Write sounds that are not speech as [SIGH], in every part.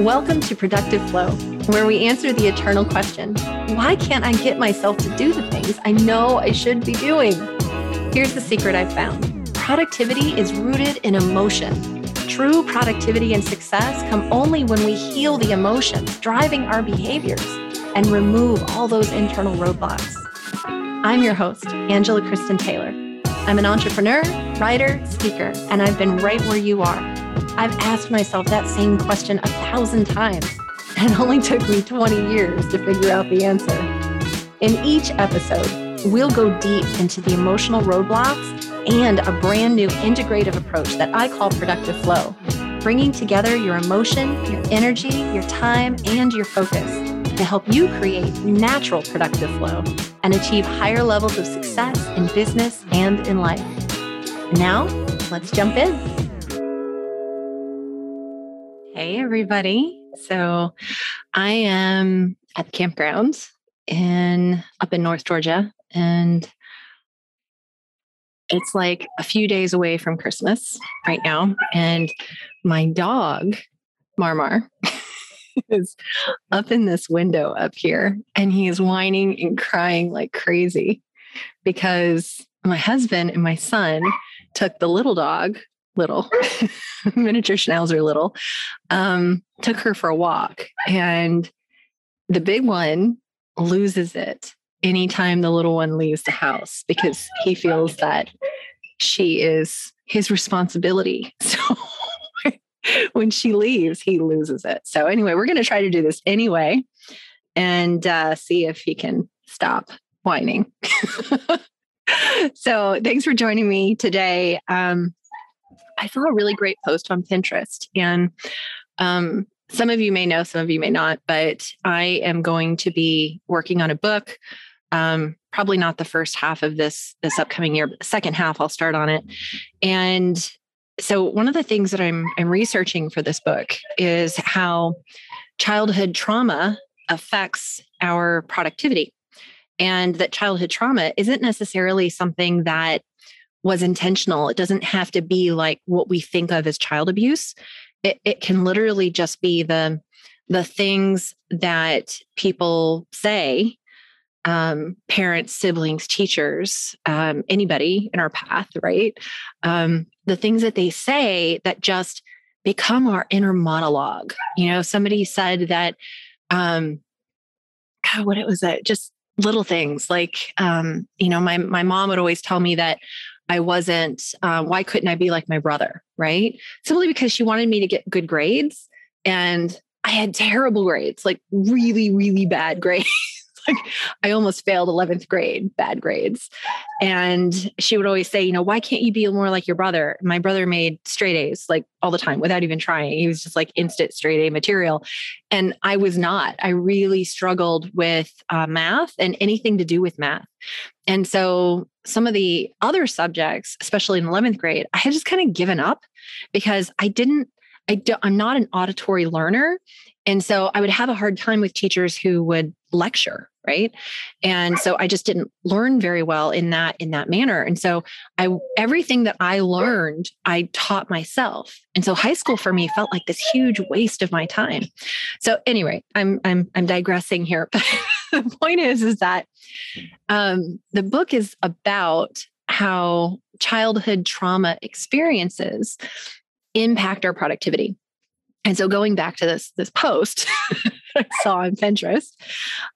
Welcome to Productive Flow, where we answer the eternal question why can't I get myself to do the things I know I should be doing? Here's the secret I've found productivity is rooted in emotion. True productivity and success come only when we heal the emotions driving our behaviors and remove all those internal roadblocks. I'm your host, Angela Kristen Taylor. I'm an entrepreneur, writer, speaker, and I've been right where you are. I've asked myself that same question a thousand times, and it only took me 20 years to figure out the answer. In each episode, we'll go deep into the emotional roadblocks and a brand new integrative approach that I call productive flow, bringing together your emotion, your energy, your time, and your focus to help you create natural productive flow and achieve higher levels of success in business and in life. Now, let's jump in. Hey, everybody. So, I am at the campground in up in North Georgia, and it's like a few days away from Christmas right now. And my dog, Marmar, [LAUGHS] is up in this window up here and he is whining and crying like crazy because my husband and my son took the little dog, little [LAUGHS] miniature schnauzer, little, um, took her for a walk. And the big one loses it anytime the little one leaves the house because he feels that she is his responsibility. [LAUGHS] So when she leaves, he loses it. So, anyway, we're going to try to do this anyway and uh, see if he can stop whining. [LAUGHS] so, thanks for joining me today. Um, I saw a really great post on Pinterest, and um, some of you may know, some of you may not, but I am going to be working on a book. Um, probably not the first half of this this upcoming year, but second half I'll start on it. And so one of the things that I'm I'm researching for this book is how childhood trauma affects our productivity and that childhood trauma isn't necessarily something that was intentional it doesn't have to be like what we think of as child abuse it, it can literally just be the the things that people say um, parents, siblings, teachers, um, anybody in our path, right? Um, the things that they say that just become our inner monologue. You know, somebody said that, um, God, what it was that just little things like, um, you know, my my mom would always tell me that I wasn't. Uh, why couldn't I be like my brother? Right? Simply because she wanted me to get good grades, and I had terrible grades, like really, really bad [LAUGHS] grades [LAUGHS] like I almost failed 11th grade, bad grades. And she would always say, you know, why can't you be more like your brother? My brother made straight A's like all the time without even trying. He was just like instant straight A material. And I was not. I really struggled with uh, math and anything to do with math. And so some of the other subjects, especially in 11th grade, I had just kind of given up because I didn't I don't, I'm not an auditory learner. And so I would have a hard time with teachers who would lecture right? And so i just didn't learn very well in that in that manner. And so i everything that i learned i taught myself. And so high school for me felt like this huge waste of my time. So anyway i'm i'm i'm digressing here [LAUGHS] but the point is is that um, the book is about how childhood trauma experiences impact our productivity. And so going back to this this post [LAUGHS] I saw on Pinterest,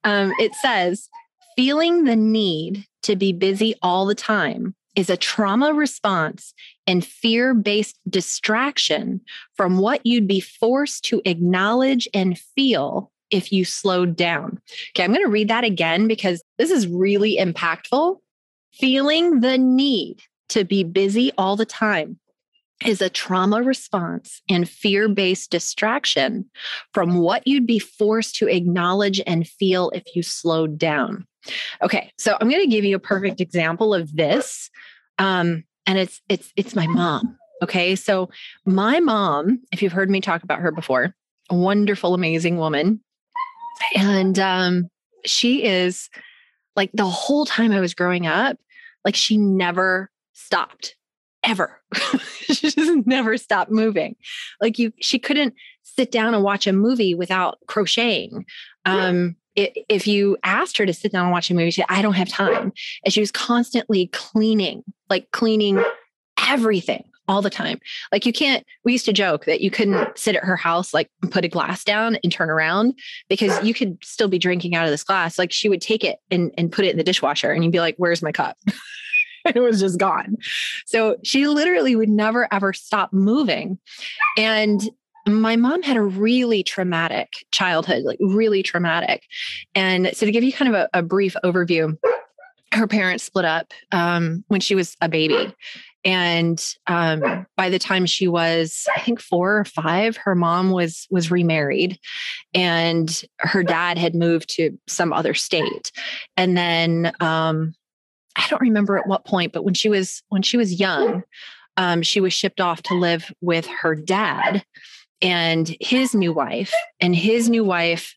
um, it says feeling the need to be busy all the time is a trauma response and fear based distraction from what you'd be forced to acknowledge and feel if you slowed down. Okay, I'm going to read that again because this is really impactful. Feeling the need to be busy all the time is a trauma response and fear based distraction from what you'd be forced to acknowledge and feel if you slowed down. Okay, so I'm going to give you a perfect example of this, um, and it's it's it's my mom. Okay, so my mom, if you've heard me talk about her before, a wonderful, amazing woman, and um, she is like the whole time I was growing up, like she never stopped ever. [LAUGHS] she just never stopped moving. Like you, she couldn't sit down and watch a movie without crocheting. Um, if you asked her to sit down and watch a movie, she said, I don't have time. And she was constantly cleaning, like cleaning everything all the time. Like you can't, we used to joke that you couldn't sit at her house, like put a glass down and turn around because you could still be drinking out of this glass. Like she would take it and, and put it in the dishwasher and you'd be like, where's my cup? [LAUGHS] [LAUGHS] it was just gone. So she literally would never ever stop moving. And my mom had a really traumatic childhood, like really traumatic. And so to give you kind of a, a brief overview, her parents split up um, when she was a baby and um, by the time she was i think four or five her mom was was remarried and her dad had moved to some other state and then um, i don't remember at what point but when she was when she was young um, she was shipped off to live with her dad and his new wife and his new wife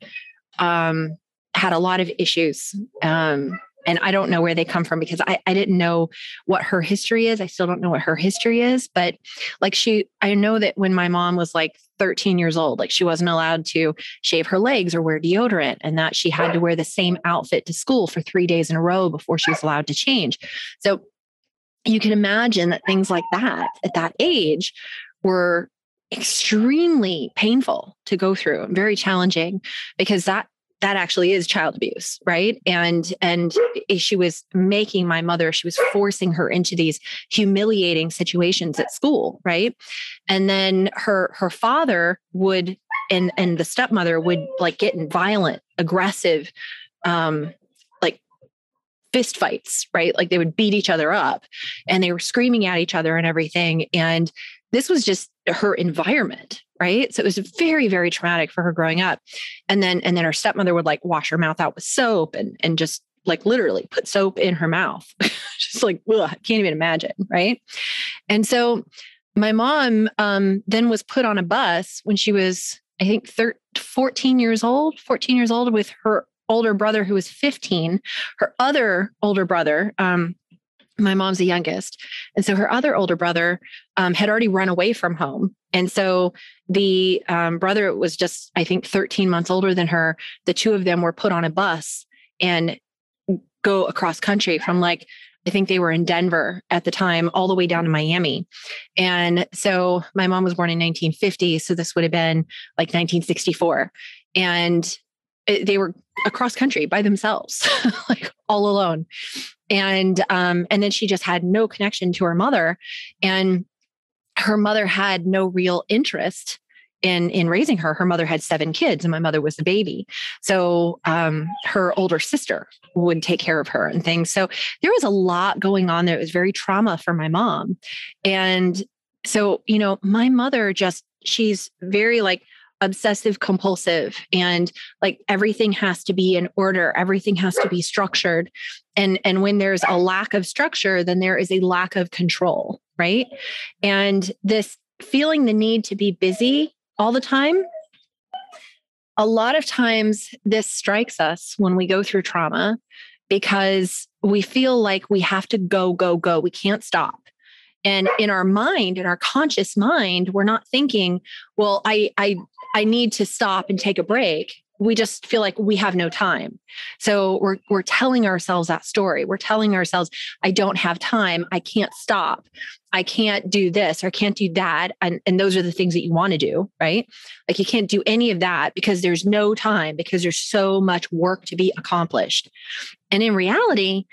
um, had a lot of issues um, and I don't know where they come from because I, I didn't know what her history is. I still don't know what her history is. But like she, I know that when my mom was like 13 years old, like she wasn't allowed to shave her legs or wear deodorant, and that she had to wear the same outfit to school for three days in a row before she was allowed to change. So you can imagine that things like that at that age were extremely painful to go through very challenging because that that actually is child abuse right? And and she was making my mother she was forcing her into these humiliating situations at school right? And then her her father would and and the stepmother would like get in violent aggressive um like fist fights right? Like they would beat each other up and they were screaming at each other and everything. And this was just her environment right? So it was very very traumatic for her growing up. And then and then her stepmother would like wash her mouth out with soap and and just like literally put soap in her mouth. [LAUGHS] Just like ugh, i can't even imagine right? And so my mom um, then was put on a bus when she was i think 13, 14 years old 14 years old with her older brother who was 15 her other older brother um, my mom's the youngest. And so her other older brother um, had already run away from home. And so the um, brother was just, I think, 13 months older than her. The two of them were put on a bus and go across country from like, I think they were in Denver at the time, all the way down to Miami. And so my mom was born in 1950. So this would have been like 1964. And it, they were across country by themselves, [LAUGHS] like all alone and um, and then she just had no connection to her mother and her mother had no real interest in in raising her. Her mother had seven kids and my mother was the baby. So um, her older sister would take care of her and things. So there was a lot going on there. It was very trauma for my mom. And so you know my mother just she's very like obsessive compulsive and like everything has to be in order. Everything has to be structured. And and when there's a lack of structure then there is a lack of control right? And this feeling the need to be busy all the time a lot of times this strikes us when we go through trauma because we feel like we have to go go go. We can't stop. And in our mind in our conscious mind we're not thinking well i i I need to stop and take a break. We just feel like we have no time. So we're we're telling ourselves that story. We're telling ourselves, I don't have time. I can't stop. I can't do this or I can't do that. And, and those are the things that you want to do, right? Like you can't do any of that because there's no time, because there's so much work to be accomplished. And in reality,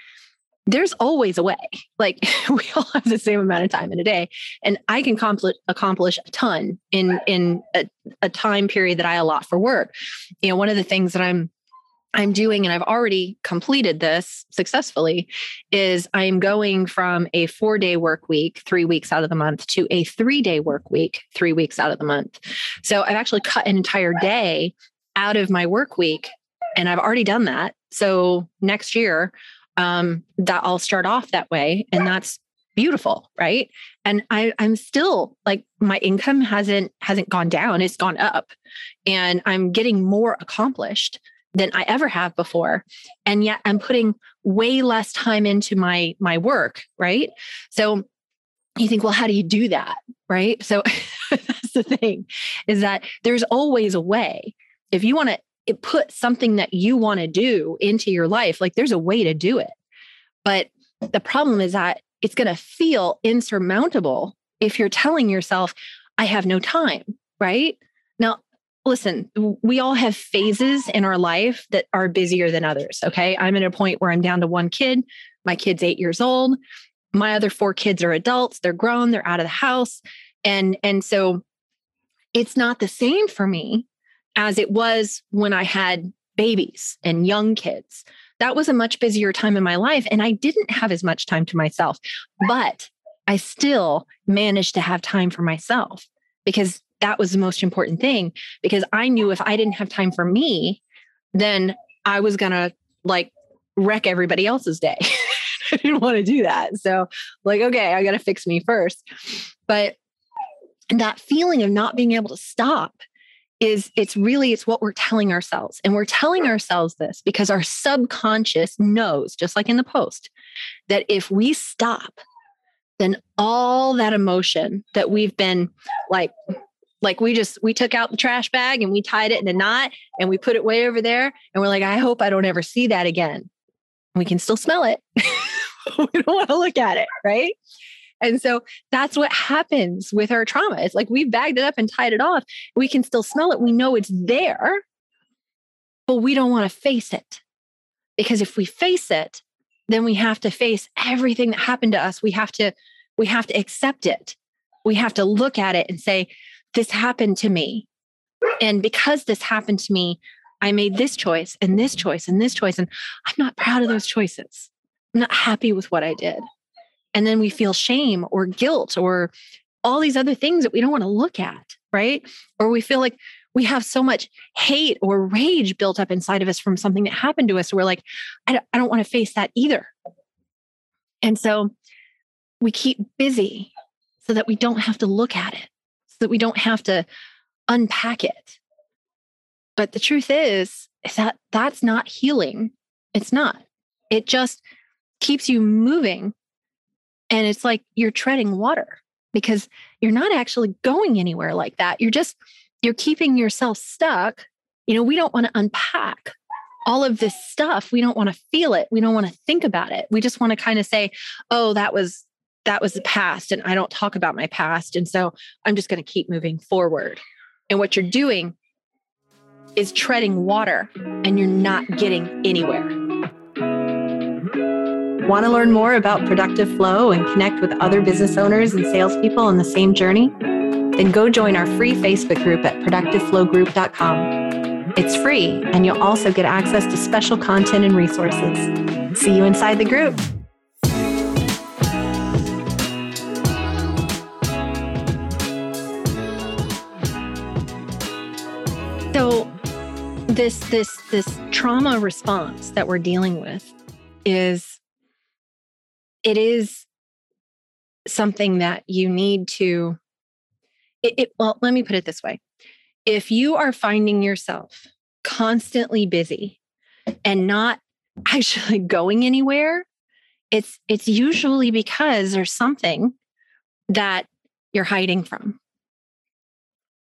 there's always a way. Like [LAUGHS] we all have the same amount of time in a day, and I can accomplish, accomplish a ton in in a, a time period that I allot for work. You know, one of the things that I'm I'm doing, and I've already completed this successfully, is I'm going from a four day work week, three weeks out of the month, to a three day work week, three weeks out of the month. So I've actually cut an entire day out of my work week, and I've already done that. So next year, um, that I'll start off that way. And that's beautiful. Right. And I, I'm still like my income hasn't hasn't gone down, it's gone up. And I'm getting more accomplished than I ever have before. And yet I'm putting way less time into my my work. Right. So you think, well, how do you do that? Right. So [LAUGHS] that's the thing is that there's always a way. If you want to put something that you want to do into your life, like there's a way to do it. But the problem is that it's going to feel insurmountable if you're telling yourself, I have no time, right? Now, listen, we all have phases in our life that are busier than others. Okay. I'm at a point where I'm down to one kid. My kid's eight years old. My other four kids are adults. They're grown. They're out of the house. And, and so it's not the same for me as it was when I had babies and young kids. That was a much busier time in my life. And I didn't have as much time to myself, but I still managed to have time for myself because that was the most important thing. Because I knew if I didn't have time for me, then I was going to like wreck everybody else's day. [LAUGHS] I didn't want to do that. So, like, okay, I got to fix me first. But that feeling of not being able to stop is it's really it's what we're telling ourselves. And we're telling ourselves this because our subconscious knows just like in the post that if we stop then all that emotion that we've been like like we just we took out the trash bag and we tied it in a knot and we put it way over there and we're like i hope i don't ever see that again. We can still smell it. [LAUGHS] We don't want to look at it right and so that's what happens with our trauma. It's like we've bagged it up and tied it off. We can still smell it. We know it's there, but we don't want to face it. Because if we face it, then we have to face everything that happened to us. We have to we have to accept it. We have to look at it and say this happened to me. And because this happened to me, I made this choice and this choice and this choice and I'm not proud of those choices. I'm not happy with what I did. And then we feel shame or guilt or all these other things that we don't want to look at, right? Or we feel like we have so much hate or rage built up inside of us from something that happened to us. We're like, I don't, I don't want to face that either. And so we keep busy so that we don't have to look at it, so that we don't have to unpack it. But the truth is, is that that's not healing. It's not. It just keeps you moving and it's like you're treading water because you're not actually going anywhere like that. You're just, you're keeping yourself stuck. You know, we don't want to unpack all of this stuff. We don't want to feel it. We don't want to think about it. We just want to kind of say, oh, that was, that was the past. And I don't talk about my past. And so I'm just going to keep moving forward. And what you're doing is treading water and you're not getting anywhere. Want to learn more about productive flow and connect with other business owners and salespeople on the same journey? Then go join our free Facebook group at productiveflowgroup.com. It's free, and you'll also get access to special content and resources. See you inside the group. So this this this trauma response that we're dealing with is it is something that you need to it, it, well let me put it this way. If you are finding yourself constantly busy and not [LAUGHS] actually going anywhere it's it's usually because there's something that you're hiding from.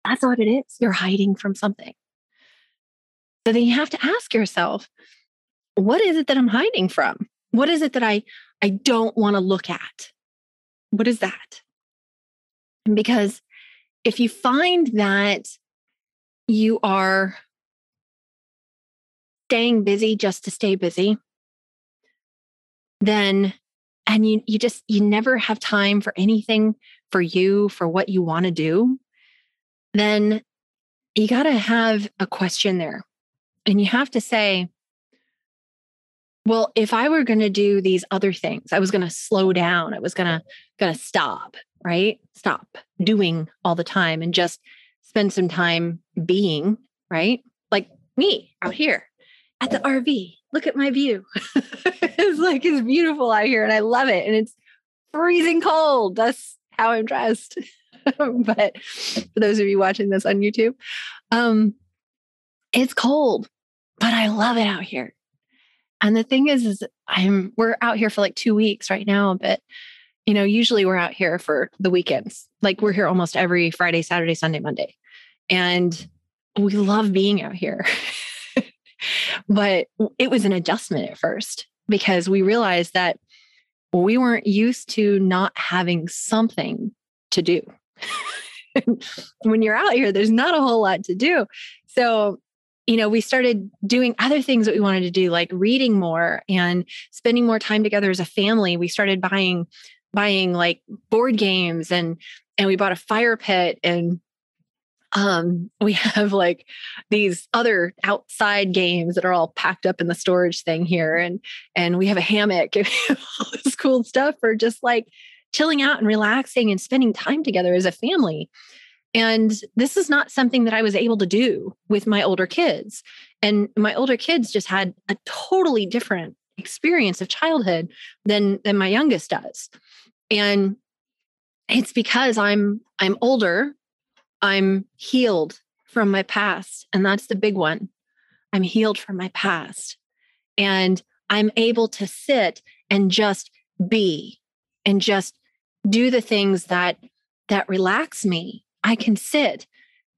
That's what it is. You're hiding from something. So then you have to ask yourself what is it that i'm hiding from? What is it that i I don't want to look at. What is that? Because if you find that you are staying busy just to stay busy, then and you you just you never have time for anything for you for what you want to do, then you got to have a question there. And you have to say, well if i were going to do these other things i was going to slow down i was going to going to stop right? Stop doing all the time and just spend some time being right? Like me out here at the rv look at my view. [LAUGHS] It's like it's beautiful out here and i love it and it's freezing cold. That's how i'm dressed. [LAUGHS] But for those of you watching this on youtube um it's cold but i love it out here and the thing is, is I'm we're out here for like two weeks right now, but you know, usually we're out here for the weekends. Like we're here almost every Friday, Saturday, Sunday, Monday. And we love being out here. [LAUGHS] but it was an adjustment at first because we realized that we weren't used to not having something to do. [LAUGHS] when you're out here, there's not a whole lot to do. So, you know, we started doing other things that we wanted to do, like reading more and spending more time together as a family. We started buying buying like board games and and we bought a fire pit and um, we [LAUGHS] have like these other outside games that are all packed up in the storage thing here and and we have a hammock and [LAUGHS] all this cool stuff for just like chilling out and relaxing and spending time together as a family and this is not something that I was able to do with my older kids. And my older kids just had a totally different experience of childhood than than my youngest does. And it's because I'm I'm older I'm healed from my past. And that's the big one. I'm healed from my past. And I'm able to sit and just be and just do the things that that relax me. I can sit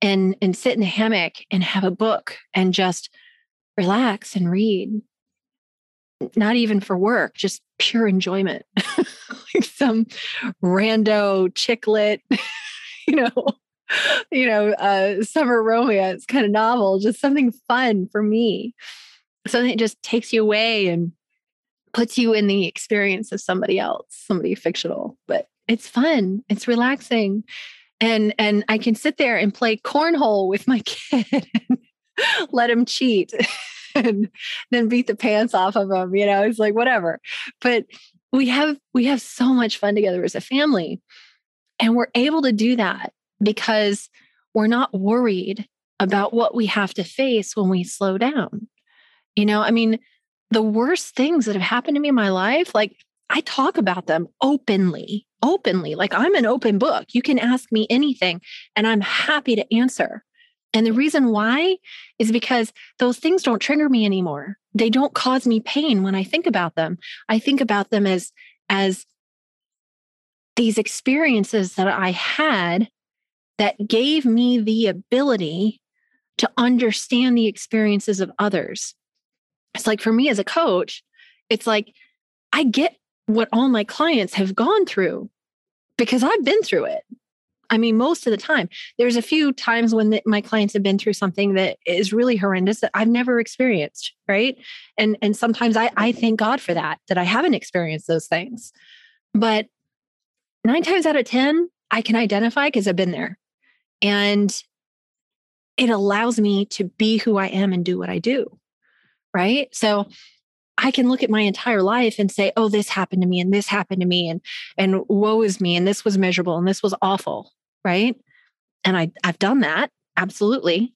and and sit in a hammock and have a book and just relax and read. Not even for work, just pure enjoyment. [LAUGHS] like some rando chick lit, [LAUGHS] you know, you know, uh, summer romance kind of novel, just something fun for me. Something that just takes you away and puts you in the experience of somebody else, somebody fictional. But it's fun, it's relaxing. And and I can sit there and play cornhole with my [LAUGHS] kid let him cheat [LAUGHS] and then beat the pants off of him. You know, it's like whatever. But we have we have so much fun together as a family. And we're able to do that because we're not worried about what we have to face when we slow down. You know, I mean, the worst things that have happened to me in my life, like I talk about them openly, openly. Like I'm an open book. You can ask me anything and I'm happy to answer. And the reason why is because those things don't trigger me anymore. They don't cause me pain when I think about them. I think about them as as these experiences that I had that gave me the ability to understand the experiences of others. It's like for me as a coach, it's like I get what all my clients have gone through because I've been through it. I mean, most of the time, there's a few times when the, my clients have been through something that is really horrendous that I've never experienced, right? And and sometimes I I thank God for that that I haven't experienced those things. But nine times out of ten, I can identify because I've been there. And it allows me to be who I am and do what I do. Right. So I can look at my entire life and say, oh, this happened to me and this happened to me and and woe is me and this was miserable and this was awful. Right. And I, I've done that. Absolutely.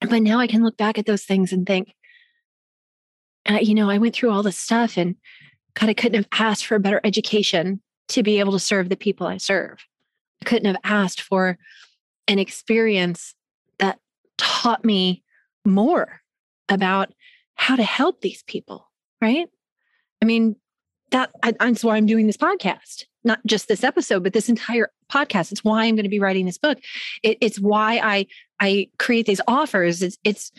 But now I can look back at those things and think, uh, you know, I went through all this stuff and God, I couldn't have asked for a better education to be able to serve the people I serve. I couldn't have asked for an experience that taught me more about how to help these people, right? I mean, that I, that's why I'm doing this podcast, not just this episode, but this entire podcast. It's why I'm going to be writing this book. It, it's why I I create these offers. It's it's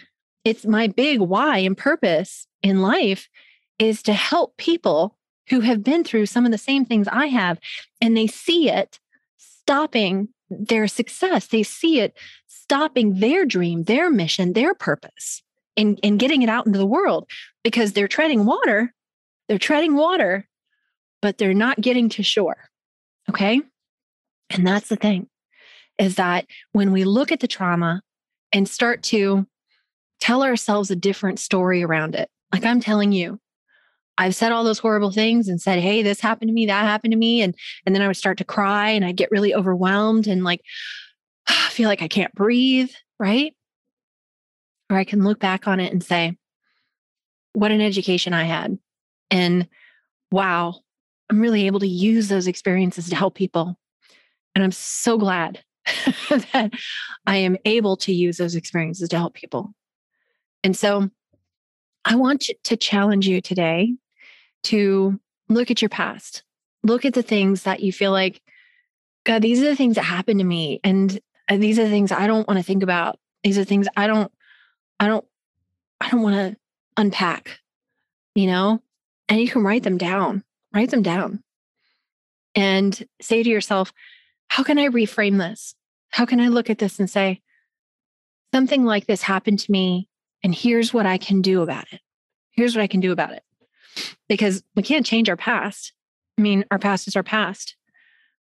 it's my big why and purpose in life is to help people who have been through some of the same things I have, and they see it stopping their success. They see it stopping their dream, their mission, their purpose and, and getting it out into the world because they're treading water. They're treading water, but they're not getting to shore. Okay. And that's the thing is that when we look at the trauma and start to tell ourselves a different story around it, like I'm telling you, I've said all those horrible things and said, Hey, this happened to me, that happened to me. And, and then I would start to cry and I'd get really overwhelmed and like [SIGHS] feel like I can't breathe. Right. Or I can look back on it and say, what an education I had. And wow, I'm really able to use those experiences to help people. And I'm so glad [LAUGHS] that I am able to use those experiences to help people. And so I want to challenge you today to look at your past look at the things that you feel like, God, these are the things that happened to me. And uh, these are the things I don't want to think about. These are things I don't, I don't, I don't want to unpack, you know? And you can write them down, write them down and say to yourself, how can I reframe this? How can I look at this and say, something like this happened to me, and here's what I can do about it? Here's what I can do about it. Because we can't change our past. I mean, our past is our past,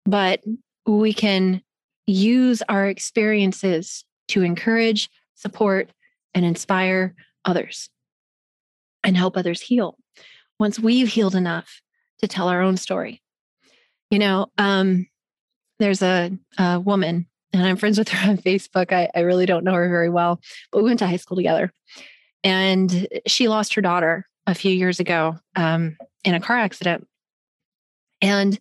but we can use our experiences to encourage, support, and inspire others and help others heal once we've healed enough to tell our own story. You know, um, there's a, a, woman, and I'm friends with her on Facebook. I, I really don't know her very well, but we went to high school together. And she lost her daughter a few years ago um, in a car accident. And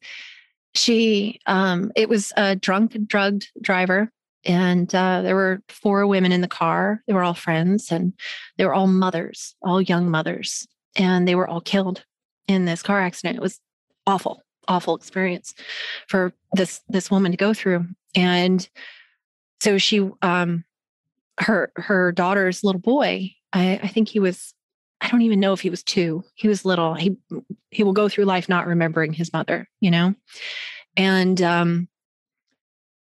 she, um, it was a drunk, drugged driver. And uh, there were four women in the car. They were all friends and they were all mothers, all young mothers. And they were all killed in this car accident. It was awful, awful experience for this this woman to go through. And so she um her her daughter's little boy, I, I think he was I don't even know if he was two. He was little. He he will go through life not remembering his mother, you know? And um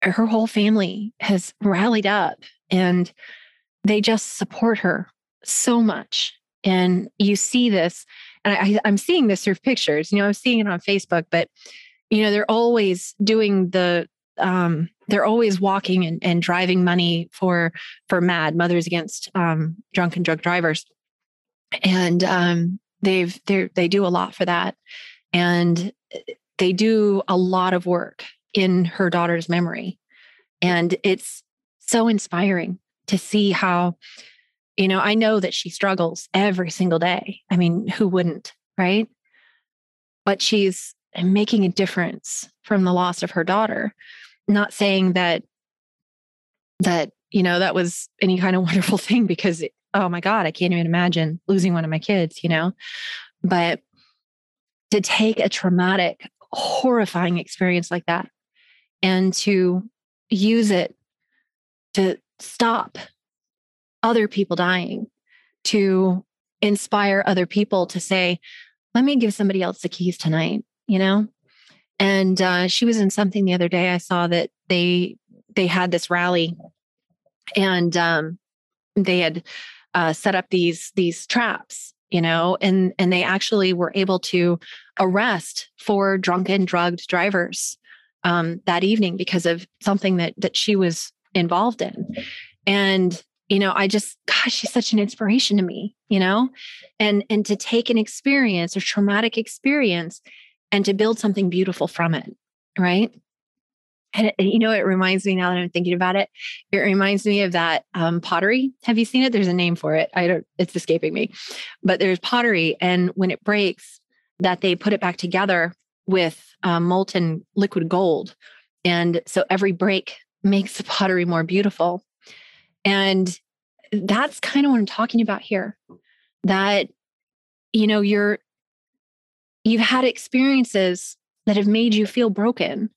her whole family has rallied up and they just support her so much. And you see this, and I, I'm seeing this through pictures, you know, I'm seeing it on Facebook, but you know, they're always doing the um, they're always walking and, and driving money for for mad mothers against um, drunk and drug drivers and um, they've they they do a lot for that, and they do a lot of work in her daughter's memory, and it's so inspiring to see how you know i know that she struggles every single day. I mean who wouldn't right? But she's making a difference from the loss of her daughter. Not saying that that you know that was any kind of [LAUGHS] wonderful thing because oh my God, I can't even imagine losing one of my kids, you know? But to take a traumatic, horrifying experience like that and to use it to stop other people dying, to inspire other people to say, let me give somebody else the keys tonight, you know? And uh, she was in something the other day. I saw that they they had this rally, and um, they had uh, set up these these traps you know and and they actually were able to arrest four drunken drugged drivers um, that evening because of something that that she was involved in and you know i just gosh she's such an inspiration to me you know and and to take an experience a traumatic experience and to build something beautiful from it right and, you know, it reminds me now that I'm thinking about it. It reminds me of that um, pottery. Have you seen it? There's a name for it. I don't. It's escaping me, but there's pottery, and when it breaks, that they put it back together with uh, molten liquid gold, and so every break makes the pottery more beautiful. And that's kind of what I'm talking about here. That you know, you're you've had experiences that have made you feel broken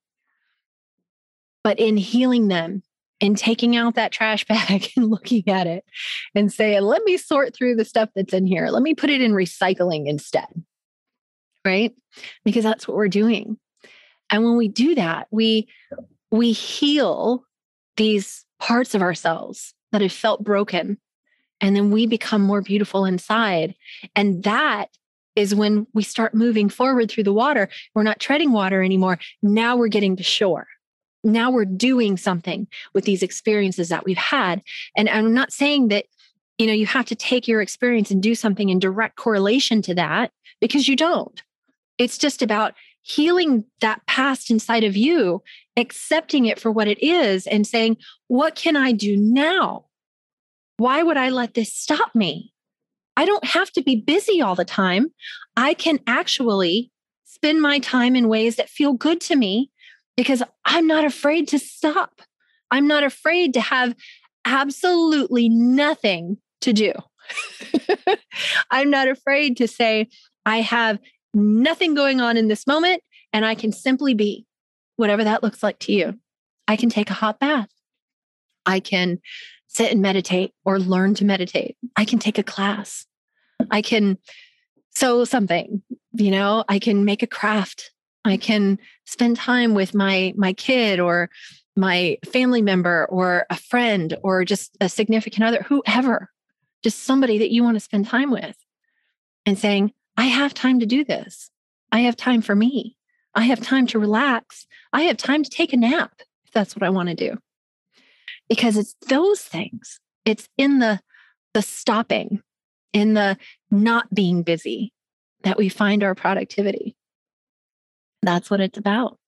but in healing them and taking out that trash [LAUGHS] bag and looking at it and saying, let me sort through the stuff that's in here. Let me put it in recycling instead. Right? Because that's what we're doing. And when we do that, we we heal these parts of ourselves that have felt broken. And then we become more beautiful inside. And that is when we start moving forward through the water. We're not treading water anymore. Now we're getting to shore now we're doing something with these experiences that we've had. And I'm not saying that, you know, you have to take your experience and do something in direct correlation to that because you don't. It's just about healing that past inside of you, accepting it for what it is, and saying, what can I do now? Why would I let this stop me? I don't have to be busy all the time. I can actually spend my time in ways that feel good to me because I'm not afraid to stop. I'm not afraid to have absolutely nothing to do. [LAUGHS] I'm not afraid to say, I have nothing going on in this moment And I can simply be whatever that looks like to you. I can take a hot bath. I can sit and meditate or learn to meditate. I can take a class. I can sew something, you know, I can make a craft. I can spend time with my my kid or my family member or a friend or just a significant other, whoever, just somebody that you want to spend time with and saying, I have time to do this. I have time for me. I have time to relax. I have time to take a nap if that's what I want to do. Because it's those things. It's in the the stopping, in the not being busy that we find our productivity. That's what it's about.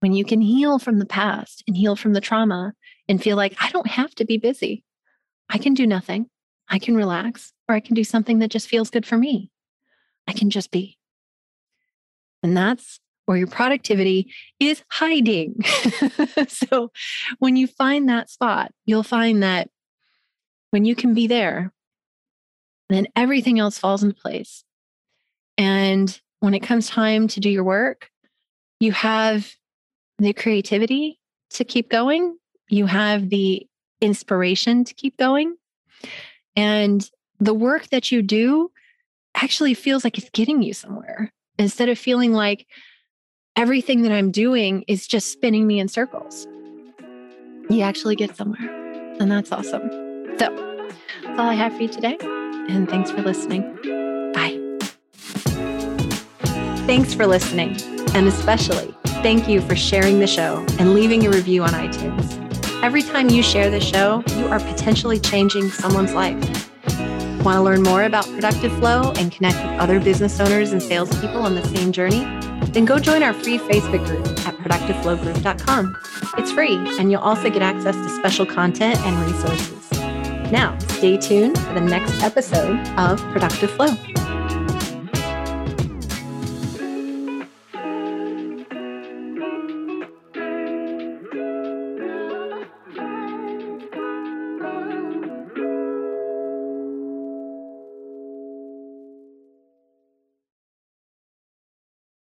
When you can heal from the past and heal from the trauma and feel like I don't have to be busy. I can do nothing. I can relax or I can do something that just feels good for me. I can just be. And that's where your productivity is hiding. [LAUGHS] so when you find that spot, you'll find that when you can be there, then everything else falls into place. And when it comes time to do your work, you have the creativity to keep going, you have the inspiration to keep going. And the work that you do actually feels like it's getting you somewhere instead of feeling like everything that I'm doing is just spinning me in circles. You actually get somewhere. And that's awesome. So that's all I have for you today. And thanks for listening. Bye. Thanks for listening. And especially, thank you for sharing the show and leaving a review on iTunes. Every time you share the show, you are potentially changing someone's life. Want to learn more about Productive Flow and connect with other business owners and salespeople on the same journey? Then go join our free Facebook group at productiveflowgroup.com. It's free, and you'll also get access to special content and resources. Now, stay tuned for the next episode of Productive Flow.